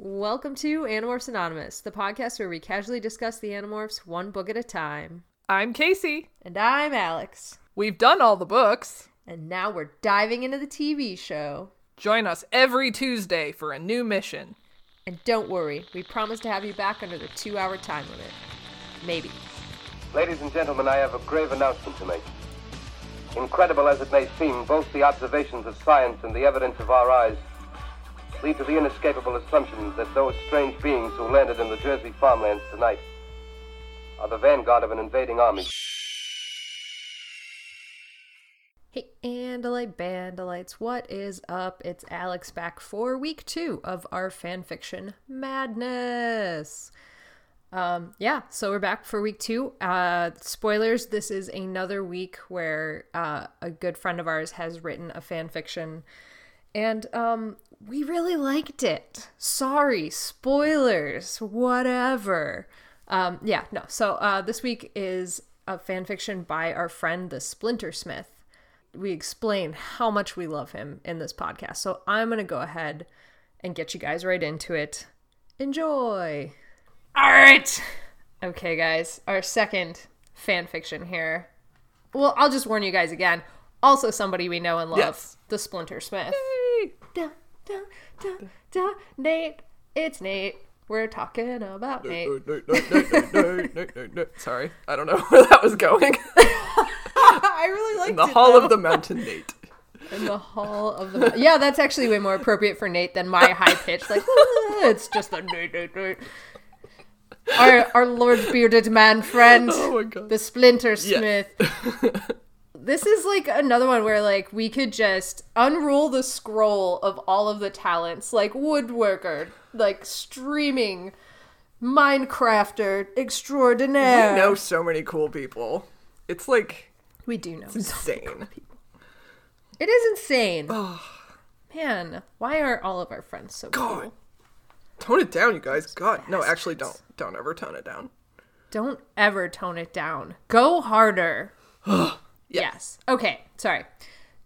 Welcome to Animorphs Anonymous, the podcast where we casually discuss the Animorphs one book at a time. I'm Casey. And I'm Alex. We've done all the books. And now we're diving into the TV show. Join us every Tuesday for a new mission. And don't worry, we promise to have you back under the two hour time limit. Maybe. Ladies and gentlemen, I have a grave announcement to make. Incredible as it may seem, both the observations of science and the evidence of our eyes lead to the inescapable assumption that those strange beings who landed in the Jersey farmlands tonight are the vanguard of an invading army. Hey, Andalite Bandalites, what is up? It's Alex back for week two of our fanfiction madness. Um, yeah, so we're back for week two. Uh, spoilers, this is another week where uh, a good friend of ours has written a fan fiction, and um, we really liked it. Sorry, spoilers, whatever. Um, yeah, no. So uh, this week is a fan fiction by our friend the Splinter Smith. We explain how much we love him in this podcast. So I'm gonna go ahead and get you guys right into it. Enjoy. All right. Okay, guys. Our second fan fiction here. Well, I'll just warn you guys again. Also, somebody we know and love, Yes. the Splinter Smith. Yay! Da, da, da, da. Nate. It's Nate. We're talking about Nate. Sorry, I don't know where that was going. I really liked In the it. Hall though. of the Mountain Nate. In the hall of the. Yeah, that's actually way more appropriate for Nate than my high pitch. Like, it's just a Nate, Nate, Nate. Our, our Lord Bearded Man friend, Oh my god. the Splinter Yeah. Smith. This is like another one where like we could just unroll the scroll of all of the talents, like woodworker, like streaming, Minecrafter extraordinaire. We know so many cool people. It's like we do know. so insane. It is insane. Man, why are all of our friends so God. cool? Tone it down, you guys. God, no, actually, don't. Don't ever tone it down. Don't ever tone it down. Go harder. Yes. Okay, sorry.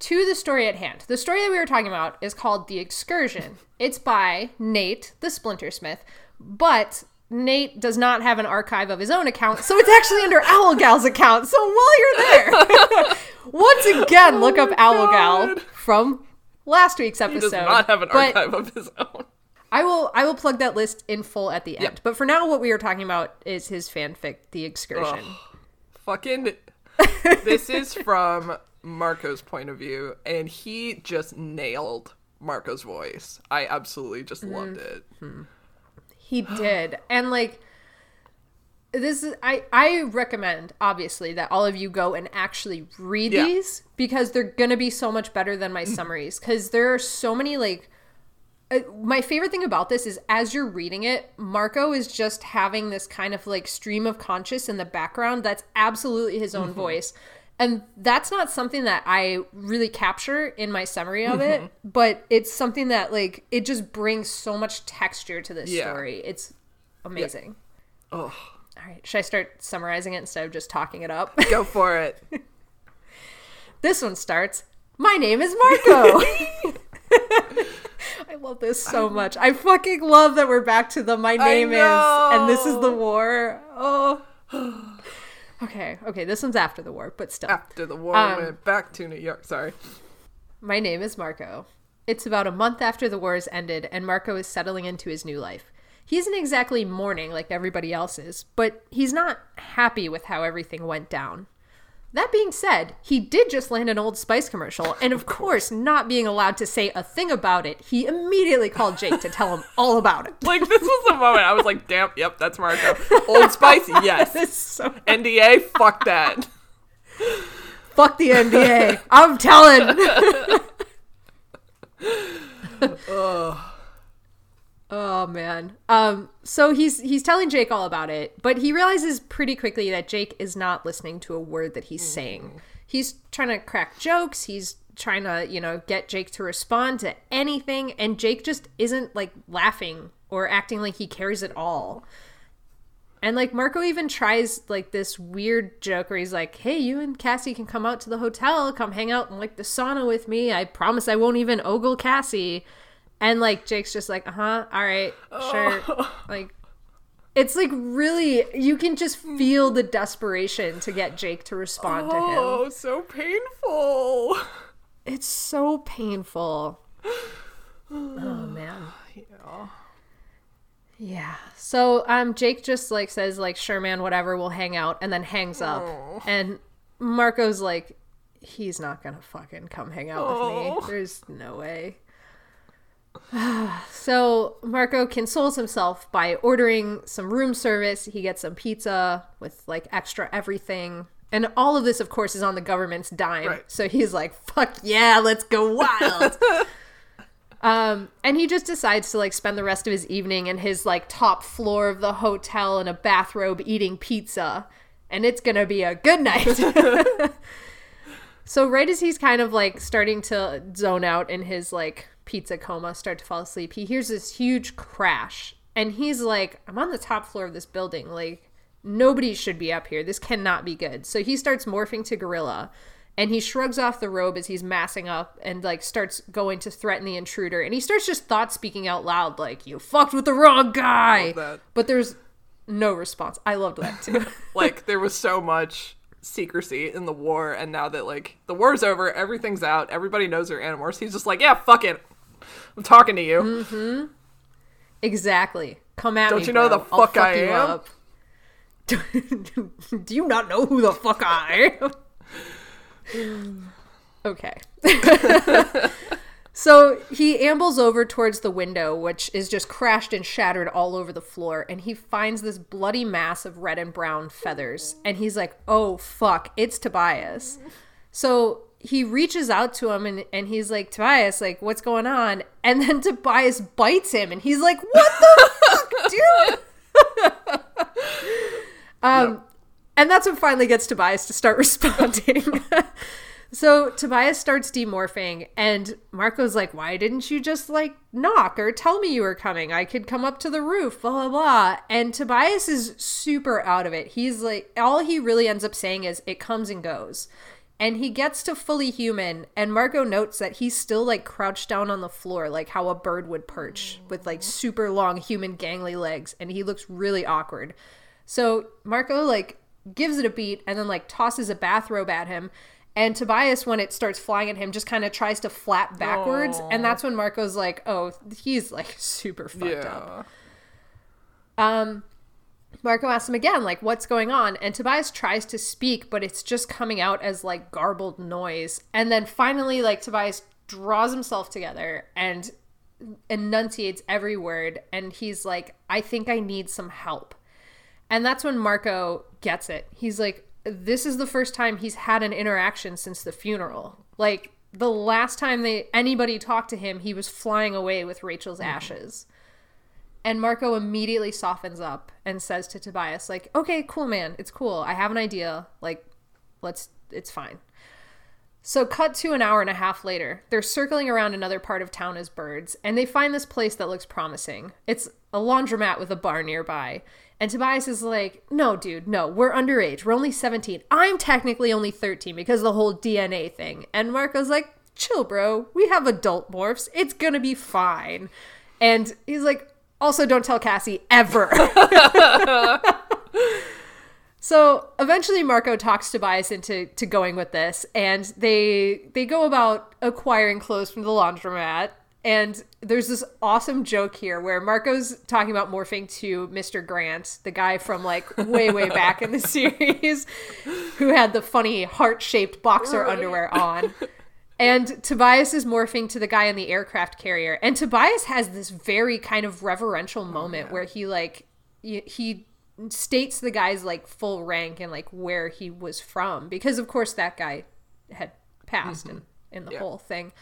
To the story at hand. The story that we were talking about is called The Excursion. It's by Nate, the Splinter Smith, but Nate does not have an archive of his own account, so it's actually under Owlgal's account. So while you're there, once again, look up oh Owlgal God. from last week's He episode. does not have an archive of his own. I will I will plug that list in full at the end. Yep. But for now what we are talking about is his fanfic, The Excursion. Fucking. This is from Marco's point of view, and he just nailed Marco's voice. I absolutely just Mm-hmm. loved it. He did. And like this is I I recommend obviously that all of you go and actually read Yeah. these because they're going to be so much better than my summaries cuz there are so many like Uh, my favorite thing about this is as you're reading it, Marco is just having this kind of like stream of conscious in the background that's absolutely his own mm-hmm. voice. And that's not something that I really capture in my summary of it, mm-hmm. but it's something that like it just brings so much texture to this Yeah. story. It's amazing. Oh, All right, should I start summarizing it instead of just talking it up? go for it. this one starts My name is Marco. I love this so much. I fucking love that we're back to the my name is and this is the war. Oh. Okay, okay, this one's after the war, but still. After the war, Um, went back to New York. Sorry. My name is Marco. It's about a month after the war has ended, and Marco is settling into his new life. He isn't exactly mourning like everybody else is, but he's not happy with how everything went down. That being said, he did just land an Old Spice commercial, and of course, not being allowed to say a thing about it, he immediately called Jake to tell him all about it. Like this was the moment I was like, "Damn, yep, that's Marco." Old Spice, yes. So NDA, fuck that. fuck the NDA. I'm telling. Oh man. Um so he's he's telling Jake all about it, but he realizes pretty quickly that Jake is not listening to a word that he's saying. He's trying to crack jokes, he's trying to, you know, get Jake to respond to anything and Jake just isn't like laughing or acting like he cares at all. And like Marco even tries like this weird joke where he's like, "Hey, you and Cassie can come out to the hotel, come hang out in like the sauna with me. I promise I won't even ogle Cassie." And like Jake's just like, uh huh, all right, sure. Like, it's like really, you can just feel the desperation to get Jake to respond to him. Oh, so painful. It's so painful. Oh man. Yeah. Yeah. So um Jake just like says like sure man whatever we'll hang out and then hangs up. Oh. And Marco's like he's not going to fucking come hang out with Oh. me. There's no way. So Marco consoles himself by ordering some room service. He gets some pizza with like extra everything. And all of this, of course, is on the government's dime. Right. So he's like, fuck yeah, let's go wild. Um, and he just decides to like spend the rest of his evening in his like top floor of the hotel in a bathrobe eating pizza. And it's gonna be a good night. so right as he's kind of like starting to zone out in his like pizza coma, start to fall asleep, he hears this huge crash. And he's like, I'm on the top floor of this building. Like, nobody should be up here. This cannot be good. So he starts morphing to gorilla and he shrugs off the robe as he's massing up and like starts going to threaten the intruder and he starts just thought speaking out loud like you fucked with the wrong guy but there's no response i loved that too like there was so much secrecy in the war and now that like the war's over everything's out everybody knows they're animorphs he's just like yeah fuck it i'm talking to you Mm-hmm. exactly come at me. Don't you know bro. the I'll fuck I am? do you not know who the fuck i am okay So he ambles over towards the window, which is just crashed and shattered all over the floor, and he finds this bloody mass of red and brown feathers. And he's like, oh, fuck, it's Tobias. So he reaches out to him and, and he's like, Tobias, like, what's going on? And then Tobias bites him, and he's like, what the fuck, dude? um, and that's what finally gets Tobias to start responding. So Tobias starts demorphing, and Marco's like, Why didn't you just like knock or tell me you were coming? I could come up to the roof, blah, blah, blah. And Tobias is super out of it. He's like, all he really ends up saying is, It comes and goes. And he gets to fully human, and Marco notes that he's still like crouched down on the floor, like how a bird would perch with like super long human gangly legs, and he looks really awkward. So Marco like gives it a beat and then like tosses a bathrobe at him. And Tobias, when it starts flying at him, just kind of tries to flap backwards. And that's when Marco's like, oh, he's like super fucked up. Um, Marco asks him again, like, what's going on? And Tobias tries to speak, but it's just coming out as like garbled noise. And then finally, like, Tobias draws himself together and enunciates every word. And he's like, I think I need some help. And that's when Marco gets it. He's like, this is the first time he's had an interaction since the funeral. Like, the last time they anybody talked to him, he was flying away with Rachel's mm-hmm. ashes. And Marco immediately softens up and says to Tobias, like, okay, cool, man. It's cool. I have an idea. Like, let's, it's fine. So, cut to an hour and a half later. They're circling around another part of town as birds, and they find this place that looks promising. It's a laundromat with a bar nearby. And Tobias is like, no, dude, no, we're underage. We're only 17. I'm technically only 13 because of the whole DNA thing. And Marco's like, chill, bro. We have adult morphs. It's gonna be fine. And he's like, also, don't tell Cassie ever. So eventually, Marco talks Tobias into to going with this, and they they go about acquiring clothes from the laundromat. And there's this awesome joke here where Marco's talking about morphing to Mr. Grant, the guy from like way way back in the series, who had the funny heart shaped boxer underwear on. And Tobias is morphing to the guy in the aircraft carrier. And Tobias has this very kind of reverential oh, moment where he like he states the guy's like full rank and like where he was from because of course that guy had passed mm-hmm. in, in the Yeah. whole thing.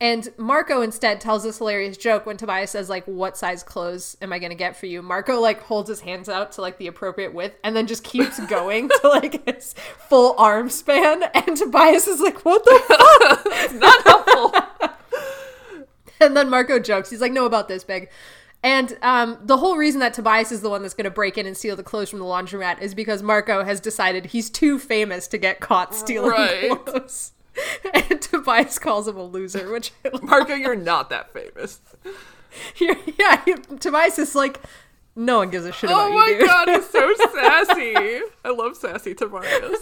And Marco instead tells this hilarious joke when Tobias says like what size clothes am I going to get for you? Marco like holds his hands out to like the appropriate width and then just keeps going to like his full arm span and Tobias is like what the fuck? not helpful And then Marco jokes. He's like, no, about this, Big." And um, the whole reason that Tobias is the one that's going to break in and steal the clothes from the laundromat is because Marco has decided he's too famous to get caught stealing Right. clothes. and Tobias calls him a loser, which. Marco, you're not that famous. yeah, he- Tobias is like, no one gives a shit about Oh my you, dude. god, he's so sassy. I love sassy Tobias.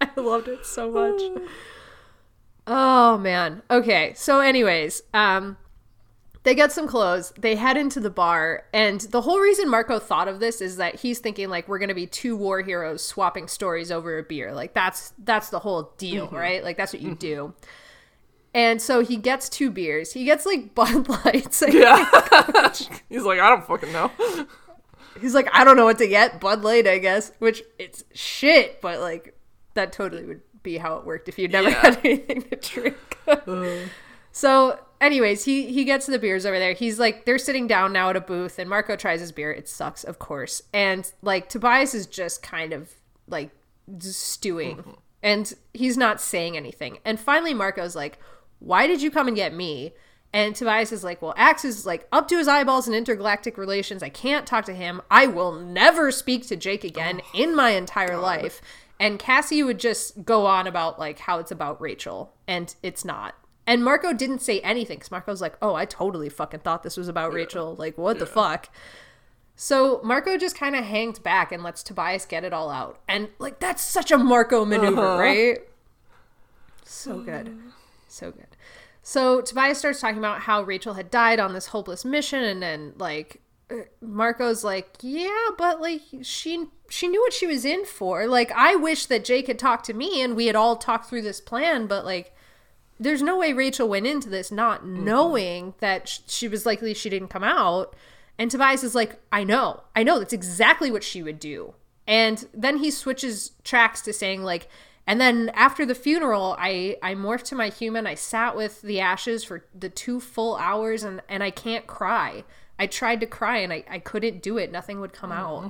I loved it so much. Oh man. Okay. So anyways, um they get some clothes. They head into the bar, and the whole reason Marco thought of this is that he's thinking like we're gonna be two war heroes swapping stories over a beer. Like that's that's the whole deal, right? Like that's what you do. And so he gets two beers. He gets like Bud Lights. Yeah. he's like, I don't fucking know. He's like, I don't know what to get. Bud Light, I guess. Which it's shit, but like that totally would be how it worked if you'd never Yeah. had anything to drink. so, anyways, he he gets the beers over there. He's like, they're sitting down now at a booth, and Marco tries his beer. It sucks, of course. And like Tobias is just kind of like stewing, mm-hmm. and he's not saying anything. And finally, Marco's like, "Why did you come and get me?" And Tobias is like, well, Ax is like up to his eyeballs in intergalactic relations. I can't talk to him. I will never speak to Jake again oh in my entire life. And Cassie would just go on about like how it's about Rachel, and it's not. And Marco didn't say anything because Marco's like, oh, I totally fucking thought this was about Rachel. Like, what the fuck? So Marco just kind of hangs back and lets Tobias get it all out. And like, that's such a Marco maneuver, uh-huh. right? So oh, good. So good. So Tobias starts talking about how Rachel had died on this hopeless mission, and then like Marco's like, yeah, but like she she knew what she was in for. Like I wish that Jake had talked to me and we had all talked through this plan, but like there's no way Rachel went into this not knowing that sh- she was likely she didn't come out. And Tobias is like, I know, I know, that's exactly what she would do. And then he switches tracks to saying like, and then after the funeral, I I morphed to my human. I sat with the ashes for the two full hours, and and I can't cry. I tried to cry and I I couldn't do it. Nothing would come out. Mm-hmm.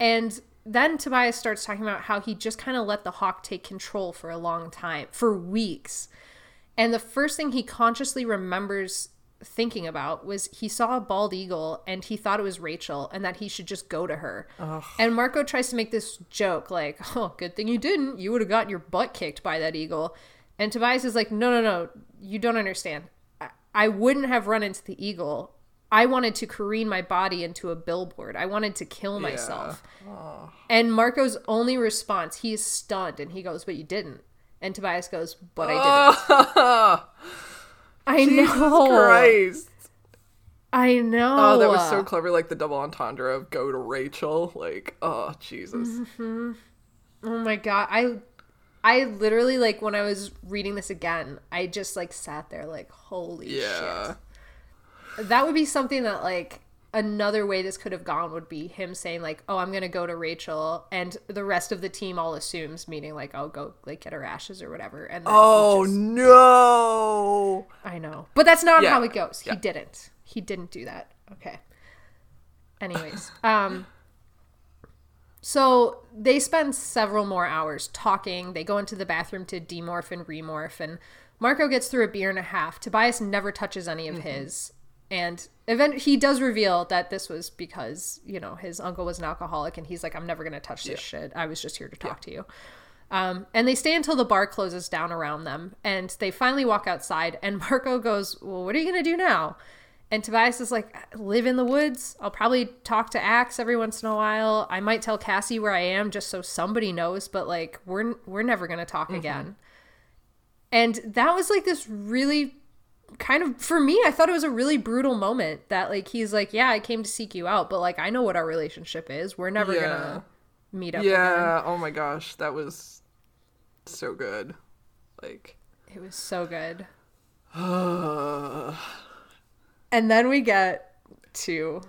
And then Tobias starts talking about how he just kind of let the hawk take control for a long time, for weeks. And the first thing he consciously remembers thinking about was he saw a bald eagle and he thought it was Rachel and that he should just go to her. And Marco tries to make this joke like, "Oh, good thing you didn't. You would have gotten your butt kicked by that eagle." And Tobias is like, "No, no, no. You don't understand. I, I wouldn't have run into the eagle. I wanted to careen my body into a billboard. I wanted to kill myself." And Marco's only response, he is stunned and he goes, But you didn't. And Tobias goes, But I didn't. I know. Christ. I know. Oh, that was so clever. Like the double entendre of go to Rachel. Like, oh, Jesus. Mm-hmm. Oh my god. I I literally like when I was reading this again, I just like sat there like, holy Yeah. shit. That would be something that like another way this could have gone would be him saying like, "Oh, I'm gonna go to Rachel," and the rest of the team all assumes, meaning like, "I'll go like get her ashes or whatever." And then Oh, just- no. I know. But that's not Yeah. how it goes. He didn't. He didn't do that. Okay. Anyways, um so they spend several more hours talking. They go into the bathroom to demorph and remorph and Marco gets through a beer and a half. Tobias never touches any of his. And event he does reveal that this was because, you know, his uncle was an alcoholic and he's like, I'm never gonna touch this shit. I was just here to talk to you. Um, and they stay until the bar closes down around them. And they finally walk outside. And Marco goes, Well, what are you going to do now? And Tobias is like, Live in the woods. I'll probably talk to Ax every once in a while. I might tell Cassie where I am just so somebody knows. But like, we're, we're never going to talk again. And that was like this really kind of, for me, I thought it was a really brutal moment that like, he's like, Yeah, I came to seek you out. But like, I know what our relationship is. We're never Yeah. to meet up again. Yeah. Oh my gosh. That was so good. Like, It was so good. And then we get to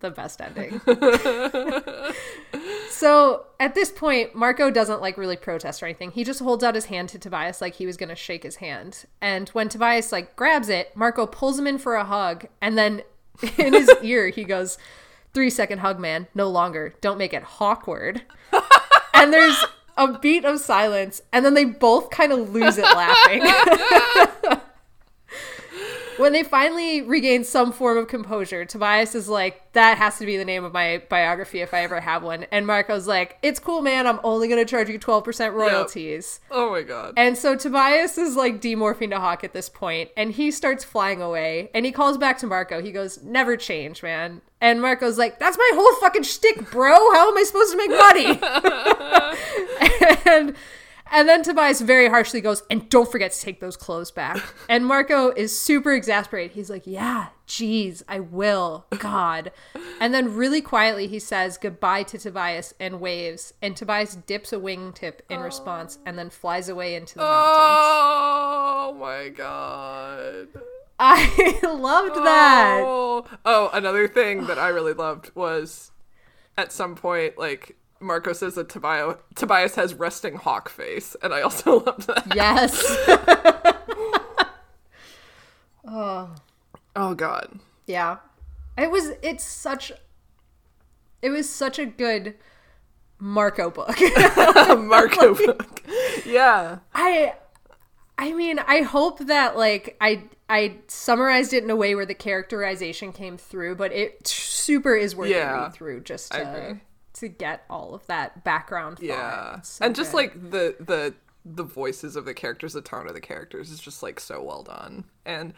the best ending. so at this point, Marco doesn't like really protest or anything. He just holds out his hand to Tobias like he was gonna shake his hand. And when Tobias like grabs it, Marco pulls him in for a hug, and then in his ear he goes, Three second hug, man, no longer. Don't make it awkward. and there's a beat of silence, and then they both kind of lose it laughing. when they finally regain some form of composure, Tobias is like, that has to be the name of my biography if I ever have one. And Marco's like, it's cool, man. I'm only going to charge you 12% royalties. Oh my god. And so Tobias is like demorphing to Hawk at this point, and he starts flying away. And he calls back to Marco. He goes, "Never change, man." And Marco's like, "That's my whole fucking shtick, bro. How am I supposed to make money?" and and then Tobias very harshly goes, "And don't forget to take those clothes back." And Marco is super exasperated. He's like, "Yeah, geez, I will. God." And then really quietly he says goodbye to Tobias and waves, and Tobias dips a wingtip in response and then flies away into the mountains. Oh my god. I loved that. Oh. oh, another thing that I really loved was at some point, like Marco says that Tobias Tobias has resting hawk face, and I also loved that. Yes. Oh Oh god. yeah. It was it's such it was such a good Marco book. Marco book. Yeah. I I mean, I hope that like I I summarized it in a way where the characterization came through, but it super is worth Yeah. read through just I to agree. To get all of that background. Yeah. So and just good. like the the the voices of the characters, the tone of the characters is just like so well done. And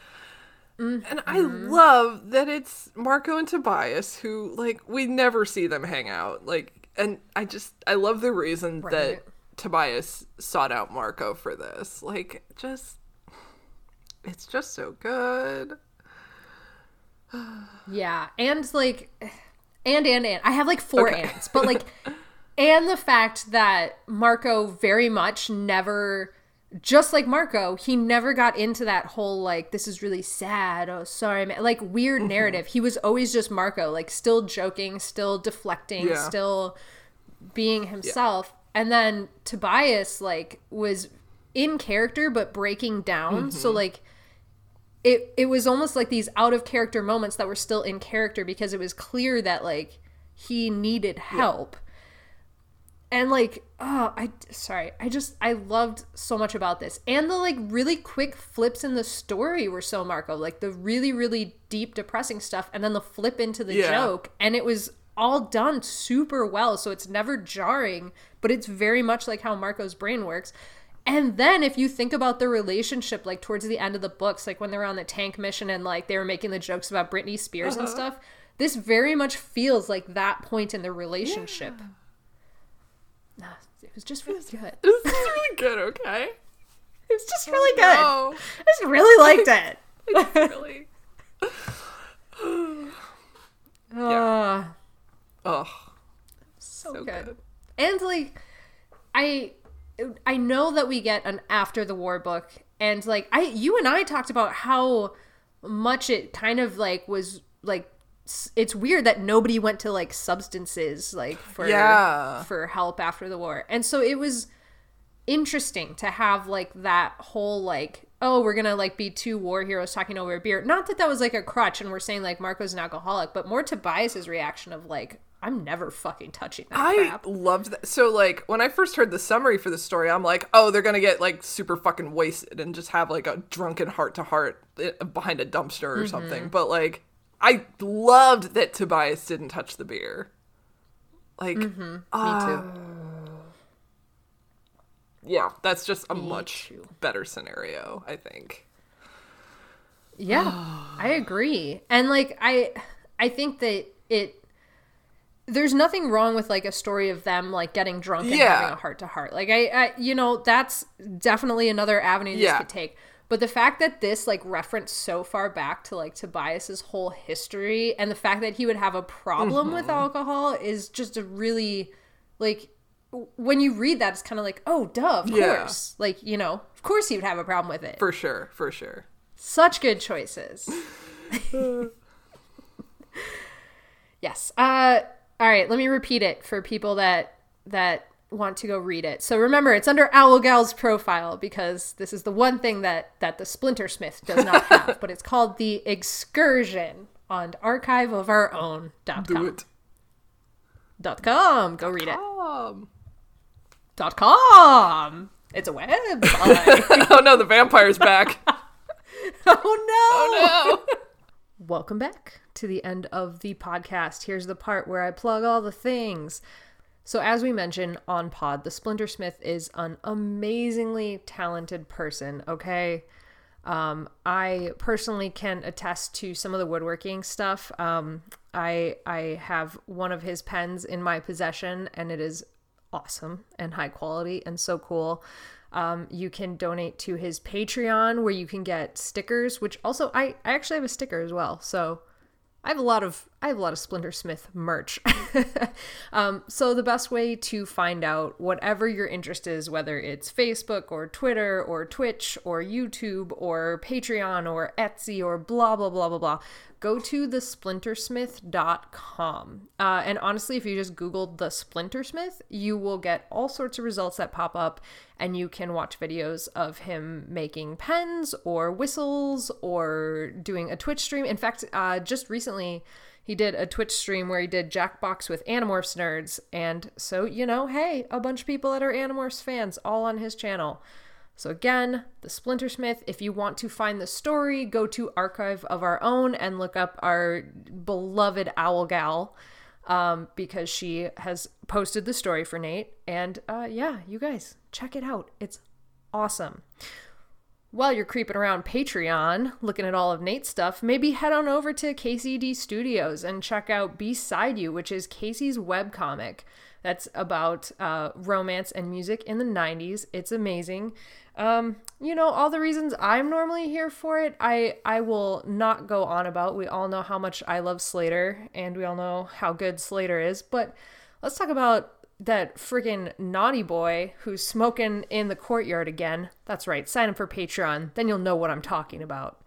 and I Mm-hmm. love that it's Marco and Tobias who like we never see them hang out. Like and I just I love the reason Right. that Tobias sought out Marco for this. Like just it's just so good. Yeah, and like, and and and I have like four Okay. ands, but like, and the fact that Marco very much never, just like Marco, he never got into that whole like this is really sad. Oh, sorry, man. Like Mm-hmm. weird narrative. He was always just Marco, like still joking, still deflecting, Yeah. still being himself. And then Tobias like was in character but breaking down. Mm-hmm. So like it it was almost like these out of character moments that were still in character because it was clear that like he needed help. And like, oh, I sorry, I just I loved so much about this. And the like really quick flips in the story were so Marco, like the really really deep depressing stuff and then the flip into the Yeah. joke and it was all done super well so it's never jarring, but it's very much like how Marco's brain works. And then if you think about the relationship, like towards the end of the books, like when they were on the tank mission and like they were making the jokes about Britney Spears and stuff, this very much feels like that point in the relationship. Ah, It was just really good. It is really good, okay? It was just really good. I just really liked it. really. Ah, Oh, so, so good. good. And like, I, I know that we get an after the war book, and like I, you and I talked about how much it kind of like was like. It's weird that nobody went to like substances like for Yeah. for help after the war, and so it was interesting to have like that whole like oh we're gonna like be two war heroes talking over a beer not that that was like a crutch and we're saying like marco's an alcoholic but more tobias's reaction of like i'm never fucking touching that I crap loved that. So, like, when I first heard the summary for the story, I'm like, oh, they're gonna get like super fucking wasted and just have like a drunken heart to heart eh, behind a dumpster or mm-hmm. something. But like, I loved that Tobias didn't touch the beer. Like, mm-hmm. me ah, too yeah, that's just a much too. better scenario, I think. Yeah, I agree. And like I I think that it there's nothing wrong with like a story of them like getting drunk and Yeah. having a heart to heart. Like I, I you know, that's definitely another avenue this Yeah. could take. But the fact that this like referenced so far back to like Tobias's whole history and the fact that he would have a problem with Mm-hmm. alcohol is just a really like when you read that it's kind of like, "Oh, duh, of Yeah. course." Like, you know, of course he would have a problem with it. For sure, for sure. Such good choices. yes. Uh all right, let me repeat it for people that that want to go read it. So remember, it's under Owl Gal's profile because this is the one thing that that the Splinter Smith does not have, but it's called The Excursion on archive of our own dot Do it. Dot com. Go read it. Dot com. It's a website. oh no, the vampire's back. oh no! Oh no! Welcome back to the end of the podcast. Here's the part where I plug all the things. So, as we mentioned on Pod, the Splintersmith is an amazingly talented person, okay? Um, I personally can attest to some of the woodworking stuff. Um, I I have one of his pens in my possession, and it is awesome and high quality and so cool. Um, you can donate to his Patreon where you can get stickers, which also I, I actually have a sticker as well. So I have a lot of I have a lot of Splintersmith merch. um, so the best way to find out whatever your interest is, whether it's Facebook or Twitter or Twitch or YouTube or Patreon or Etsy or blah blah blah blah blah, go to thesplintersmith.com. Uh, and honestly, if you just Googled the Splintersmith, you will get all sorts of results that pop up, and you can watch videos of him making pens or whistles or doing a Twitch stream. In fact, uh, just recently, he did a Twitch stream where he did Jackbox with Animorphs nerds. And so, you know, hey, a bunch of people that are Animorphs fans all on his channel. So again, the Splintersmith, if you want to find the story, go to Archive of Our Own and look up our beloved Owl Gal um, because she has posted the story for Nate. And uh, yeah, you guys, check it out. It's awesome. While you're creeping around Patreon, looking at all of Nate's stuff, maybe head on over to KCD Studios and check out Beside You, which is Casey's webcomic that's about uh, romance and music in the 90s. It's amazing. Um, you know, all the reasons I'm normally here for it, I, I will not go on about. We all know how much I love Slater, and we all know how good Slater is, but let's talk about that friggin' naughty boy who's smoking in the courtyard again. That's right, sign up for Patreon, then you'll know what I'm talking about.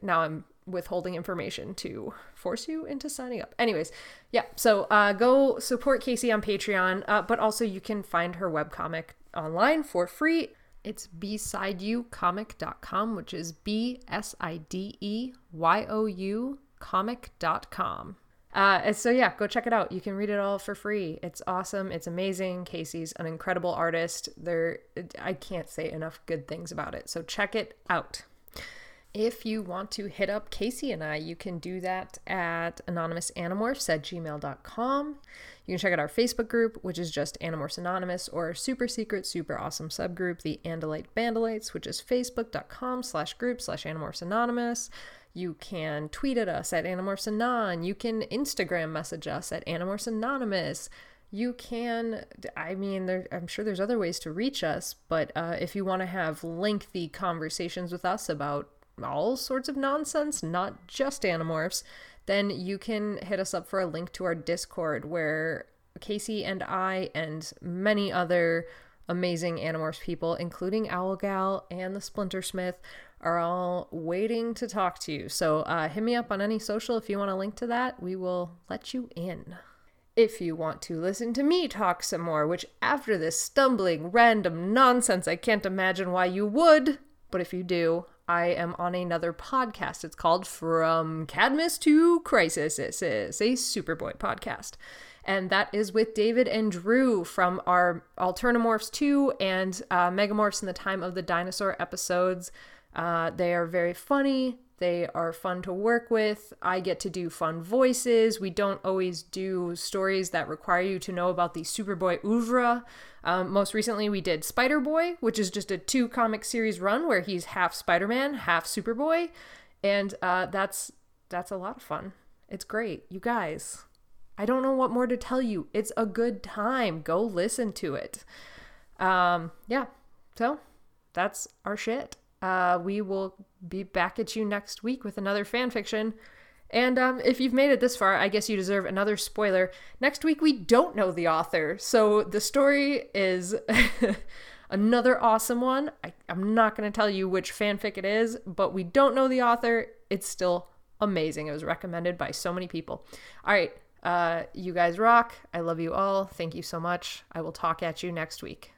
Now I'm withholding information to force you into signing up. Anyways, yeah, so uh, go support Casey on Patreon, uh, but also you can find her webcomic online for free. It's besideyoucomic.com, which is B S I D E Y O U comic.com. Uh, so yeah, go check it out. You can read it all for free. It's awesome. It's amazing. Casey's an incredible artist. There, I can't say enough good things about it. So check it out. If you want to hit up Casey and I, you can do that at anonymousanimorphs at gmail.com. You can check out our Facebook group, which is just Animorphs Anonymous, or our super secret, super awesome subgroup, the Andalite Bandalites, which is facebook.com slash group slash Animorphs Anonymous. You can tweet at us at Animorphs Anon. You can Instagram message us at Animorphs Anonymous. You can, I mean, there, I'm sure there's other ways to reach us, but uh, if you want to have lengthy conversations with us about all sorts of nonsense, not just Animorphs, then you can hit us up for a link to our Discord where Casey and I and many other amazing Animorphs people, including Owl Gal and the Splintersmith, are all waiting to talk to you. So uh, hit me up on any social if you want a link to that. We will let you in. If you want to listen to me talk some more, which after this stumbling, random nonsense, I can't imagine why you would, but if you do, I am on another podcast. It's called From Cadmus to Crisis. It's a Superboy podcast. And that is with David and Drew from our Alternamorphs 2 and uh, Megamorphs in the Time of the Dinosaur episodes. Uh, they are very funny. They are fun to work with. I get to do fun voices. We don't always do stories that require you to know about the Superboy oeuvre. Um, most recently, we did Spider Boy, which is just a two comic series run where he's half Spider Man, half Superboy, and uh, that's that's a lot of fun. It's great, you guys. I don't know what more to tell you. It's a good time. Go listen to it. Um, yeah. So that's our shit. Uh, we will be back at you next week with another fan fiction. And um, if you've made it this far, I guess you deserve another spoiler. Next week, we don't know the author. So the story is another awesome one. I, I'm not going to tell you which fanfic it is, but we don't know the author. It's still amazing. It was recommended by so many people. All right. Uh, you guys rock. I love you all. Thank you so much. I will talk at you next week.